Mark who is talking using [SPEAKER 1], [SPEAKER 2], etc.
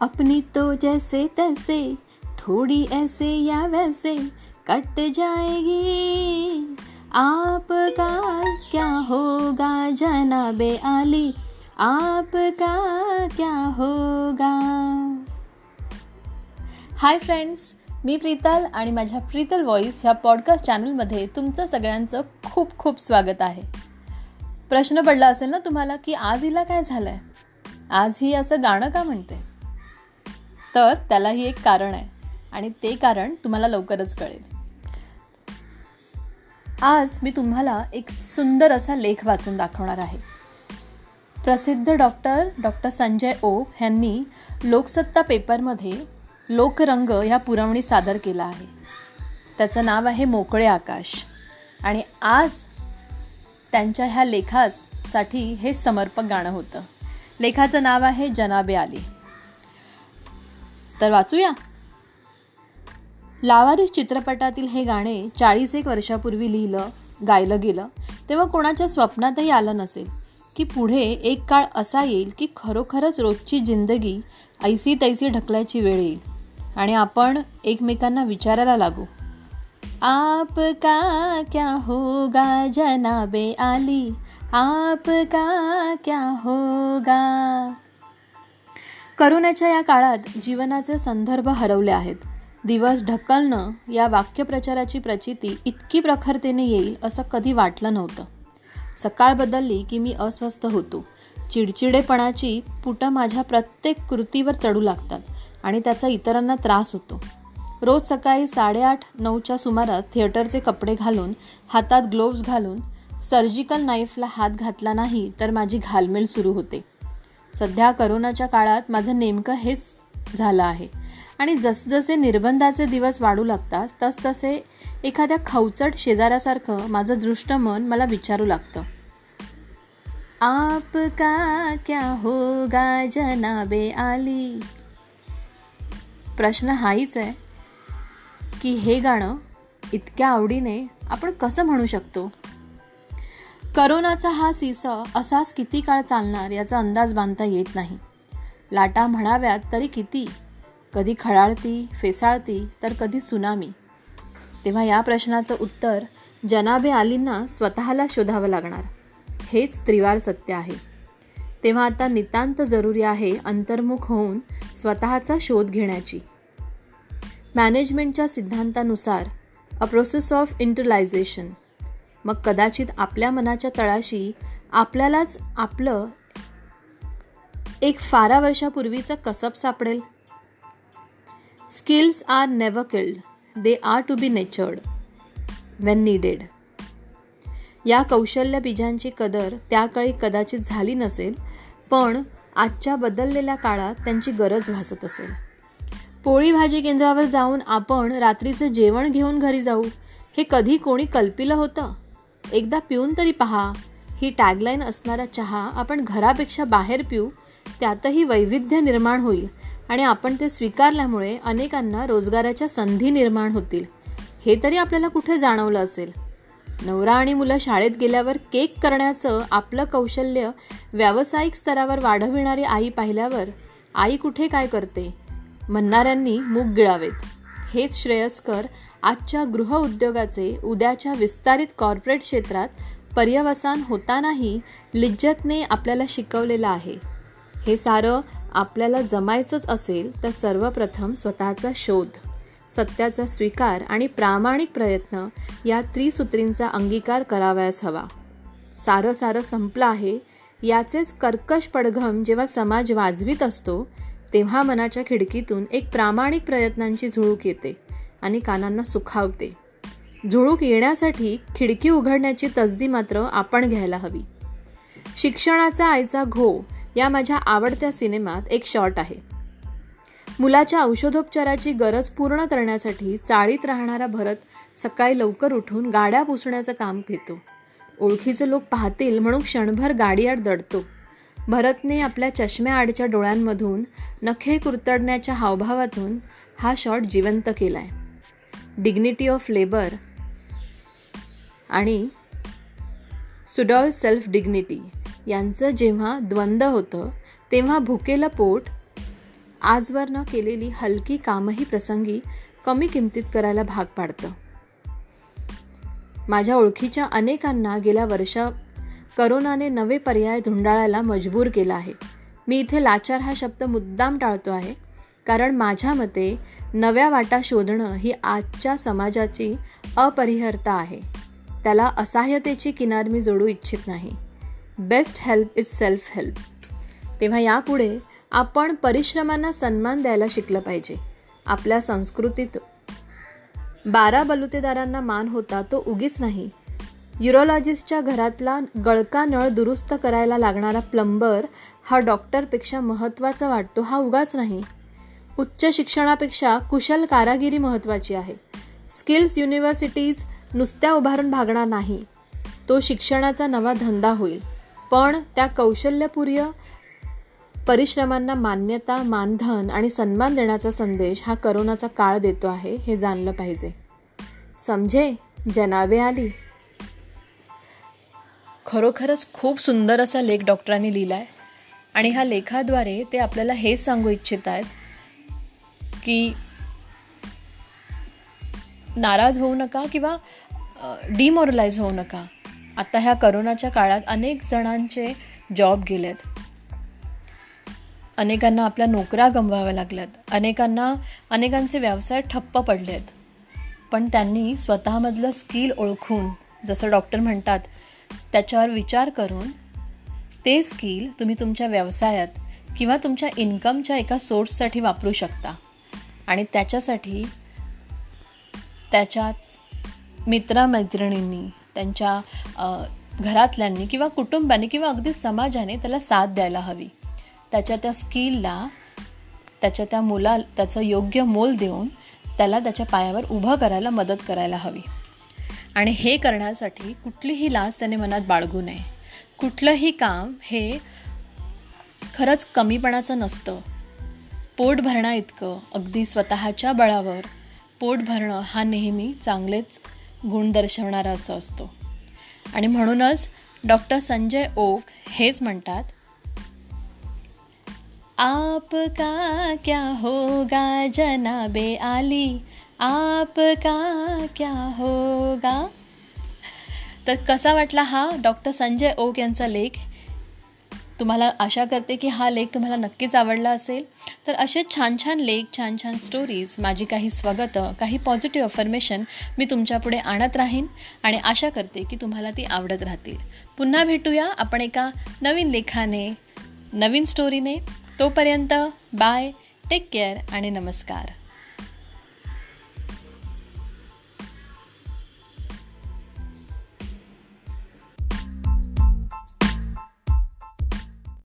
[SPEAKER 1] अपनी तो जैसे तैसे थोड़ी ऐसे या वैसे कट जाएगी। आपका क्या होगा जनाबे आली? आपका क्या होगा? हाय फ्रेंड्स मी प्रीतल आणि माझ्या प्रीतल व्हॉइस ह्या पॉडकास्ट चॅनलमध्ये तुमचं सगळ्यांचं खूप खूप स्वागत आहे. प्रश्न पडला असेल ना तुम्हाला की आज हिला काय झालं आहे आज ही असं गाणं का म्हणते? तर त्यालाही एक कारण आहे. आणि ते कारण तुम्हाला लवकरच कळेल. आज मी तुम्हाला एक सुंदर असा लेख वाचून दाखवणार आहे. प्रसिद्ध डॉक्टर डॉक्टर संजय ओक यांनी लोकसत्ता पेपरमध्ये लोकरंग ह्या पुरवणी सादर केला आहे. त्याचं नाव आहे मोकळे आकाश. आणि आज त्यांच्या ह्या लेखासाठी हे समर्पक गाणं होतं. लेखाचं नाव आहे जनाबे आली. तर वाचूया. लावारिस चित्रपटातील हे गाणे चाळीस एक वर्षापूर्वी लिहिलं गायलं गेलं तेव्हा कोणाच्या स्वप्नातही आलं नसेल की पुढे एक काळ असा येईल की खरोखरच रोजची जिंदगी ऐसी तैसी ढकलायची वेळ येईल आणि आपण एकमेकांना विचारायला लागू. आप का क्या होगा जनाबे आली? आप का क्या होगा? करोनाच्या या काळात जीवनाचे संदर्भ हरवले आहेत. दिवस ढकलणं या वाक्यप्रचाराची प्रचिती इतकी प्रखरतेने येईल असं कधी वाटलं नव्हतं. सकाळ बदलली की मी अस्वस्थ होतो. चिडचिडेपणाची पुटं माझ्या प्रत्येक कृतीवर चढू लागतात आणि त्याचा इतरांना त्रास होतो. रोज सकाळी साडेआठ नऊच्या सुमारास थिएटरचे कपडे घालून हातात ग्लोव्ज घालून सर्जिकल नाईफला हात घातला नाही तर माझी घालमेल सुरू होते. सध्या करोनाच्या काळात माझं नेमकं हेच झालं आहे. आणि जसजसे निर्बंधाचे दिवस वाढू लागतात तसतसे एखाद्या खवचट शेजाऱ्यासारखं माझं दृष्ट मन मला विचारू लागतं. आप का क्या होगा जनाबे आली? प्रश्न हाहीच आहे की हे गाणं इतक्या आवडीने आपण कसं म्हणू शकतो? करोनाचा हा सीसा असाच किती काळ चालणार याचा अंदाज बांधता येत नाही. लाटा म्हणाव्यात तरी किती? कधी खळाळती फेसाळती तर कधी सुनामी. तेव्हा या प्रश्नाचं उत्तर जनाबे आलींना स्वतःला शोधावं लागणार. हेच त्रिवार सत्य आहे. तेव्हा आता नितांत जरुरी आहे अंतर्मुख होऊन स्वतःचा शोध घेण्याची. मॅनेजमेंटच्या सिद्धांतानुसार अ प्रोसेस ऑफ इंटरलायझेशन मग कदाचित आपल्या मनाच्या तळाशी आपल्यालाच आपलं एक फारा वर्षापूर्वीचं कसब सापडेल. Skills are never killed. They are to be nurtured when needed. या कौशल्य बीजांची कदर त्याकाळी कदाचित झाली नसेल पण आजच्या बदललेल्या काळात त्यांची गरज भासत असेल. पोळी भाजी केंद्रावर जाऊन आपण रात्रीचं जेवण घेऊन घरी जाऊ हे कधी कोणी कल्पिलं होतं? एकदा पिऊन तरी पहा. ही टॅगलाईन असणारा चहा आपण घरापेक्षा बाहेर पिऊ त्यातही वैविध्य निर्माण होईल आणि आपण ते स्वीकारल्यामुळे अनेकांना रोजगाराच्या संधी निर्माण होतील. हे तरी आपल्याला कुठे जाणवलं असेल? नवरा आणि मुलं शाळेत गेल्यावर केक करण्याचं आपलं कौशल्य व्यावसायिक स्तरावर वाढविणारी आई पाहिल्यावर आई कुठे काय करते? म्हणणाऱ्यांनी मूग गिळावेत. हेच श्रेयस्कर आजच्या गृहउद्योगाचे उद्याच्या विस्तारित कॉर्पोरेट क्षेत्रात पर्यवसान होतानाही लिज्जतने आपल्याला शिकवलेलं आहे. हे सारं आपल्याला जमायचंच असेल तर सर्वप्रथम स्वतःचा शोध सत्याचा स्वीकार आणि प्रामाणिक प्रयत्न या त्रिसूत्रींचा अंगीकार करावयास हवा. सारं सारं संपलं आहे याचेच कर्कश पडघम जेव्हा समाज वाजवीत असतो तेव्हा मनाच्या खिडकीतून एक प्रामाणिक प्रयत्नांची झुळूक येते. आणि कानांना सुखावते झुळूक येण्यासाठी खिडकी उघडण्याची तसदी मात्र आपण घ्यायला हवी. शिक्षणाचा आईचा घो या माझ्या आवडत्या सिनेमात एक शॉट आहे. मुलाच्या औषधोपचाराची गरज पूर्ण करण्यासाठी चाळीत राहणारा भरत सकाळी लवकर उठून गाड्या पुसण्याचं काम घेतो. ओळखीचे लोक पाहतील म्हणून क्षणभर गाडीआड दडतो. भरतने आपल्या चष्म्याआडच्या डोळ्यांमधून नखे कुरतडण्याच्या हावभावातून हा शॉट जिवंत केला आहे डिग्निटी ऑफ लेबर आणि सुडॉल सेल्फ डिग्निटी यांचं जेव्हा द्वंद्व होतं तेव्हा भुकेलं पोट आजवर न केलेली हलकी कामही प्रसंगी कमी किमतीत करायला भाग पाडतं. माझ्या ओळखीच्या अनेकांना गेल्या वर्षा करोनाने नवे पर्याय धुंडाळायला मजबूर केला आहे. मी इथे लाचार हा शब्द मुद्दाम टाळतो आहे. कारण माझ्या मते नव्या वाटा शोधणं ही आजच्या समाजाची अपरिहर्ता आहे. त्याला असहाय्यतेची किनार मी जोडू इच्छित नाही. Best help is self help. तेव्हा यापुढे आपण परिश्रमांना सन्मान द्यायला शिकलं पाहिजे. आपल्या संस्कृतीत बारा बलुतेदारांना मान होता तो उगीच नाही. युरोलॉजिस्टच्या घरातला गळका नळ दुरुस्त करायला लागणारा प्लंबर हा डॉक्टरपेक्षा महत्त्वाचा वाटतो हा उगाच नाही. उच्च शिक्षणापेक्षा कुशल कारागिरी महत्त्वाची आहे. स्किल्स युनिव्हर्सिटीज नुसत्या उभारून भागणार नाही. तो शिक्षणाचा नवा धंदा होईल. पण त्या कौशल्यपूर्य परिश्रमांना मान्यता मानधन आणि सन्मान देण्याचा संदेश हा करोनाचा काळ देतो आहे हे जाणलं पाहिजे. समजे जनाबे आली. खरोखरच खूप सुंदर असा लेख डॉक्टरांनी लिहिला आहे आणि ह्या लेखाद्वारे ते आपल्याला हेच सांगू इच्छित आहेत की नाराज होऊ नका किंवा डिमॉरलाइज होऊ नका. आता ह्या करोनाच्या काळात अनेक जणांचे जॉब गेलेत. अनेकांना आपल्या नोकऱ्या गमवाव्या लागल्यात. अनेकांना अनेकांचे व्यवसाय ठप्प पडले आहेत पण त्यांनी स्वतःमधलं स्किल ओळखून जसं डॉक्टर म्हणतात त्याच्यावर विचार करून ते स्किल तुम्ही तुमच्या व्यवसायात किंवा तुमच्या इन्कमच्या एका सोर्ससाठी वापरू शकता. आणि त्याच्यासाठी त्याच्यात मित्रमैत्रिणींनी त्यांच्या घरातल्यांनी किंवा कुटुंबाने किंवा अगदी समाजाने त्याला साथ द्यायला हवी. त्याच्या त्या स्किलला त्याच्या त्या मुला त्याचं योग्य मोल देऊन त्याला त्याच्या पायावर उभं करायला मदत करायला हवी. आणि हे करण्यासाठी कुठलीही लाज त्याने मनात बाळगू नये. कुठलंही काम हे खरंच कमीपणाचं नसतं. पोट भरणा इतकं अगदी स्वतःच्या बळावर. पोट भरणं हा नेहमी चांगलेच गुण दर्शवणारा असं असतो. आणि म्हणूनच डॉक्टर संजय ओक हेच म्हणतात आप का क्या होगा जनाबे आली? आप का क्या होगा? तर कसा वाटला हा डॉक्टर संजय ओक यांचा लेख? तुम्हाला आशा करते की हा लेख तुम्हाला नक्कीच आवडला असेल. तर असे छान छान लेख छान छान स्टोरीज माझी काही स्वगतं काही पॉझिटिव्ह अफर्मेशन मी तुमच्यापुढे आणत राहीन आणि आशा करते की तुम्हाला ती आवडत राहतील. पुन्हा भेटूया आपण एका नवीन लेखाने नवीन स्टोरीने तोपर्यंत बाय टेक केअर आणि नमस्कार.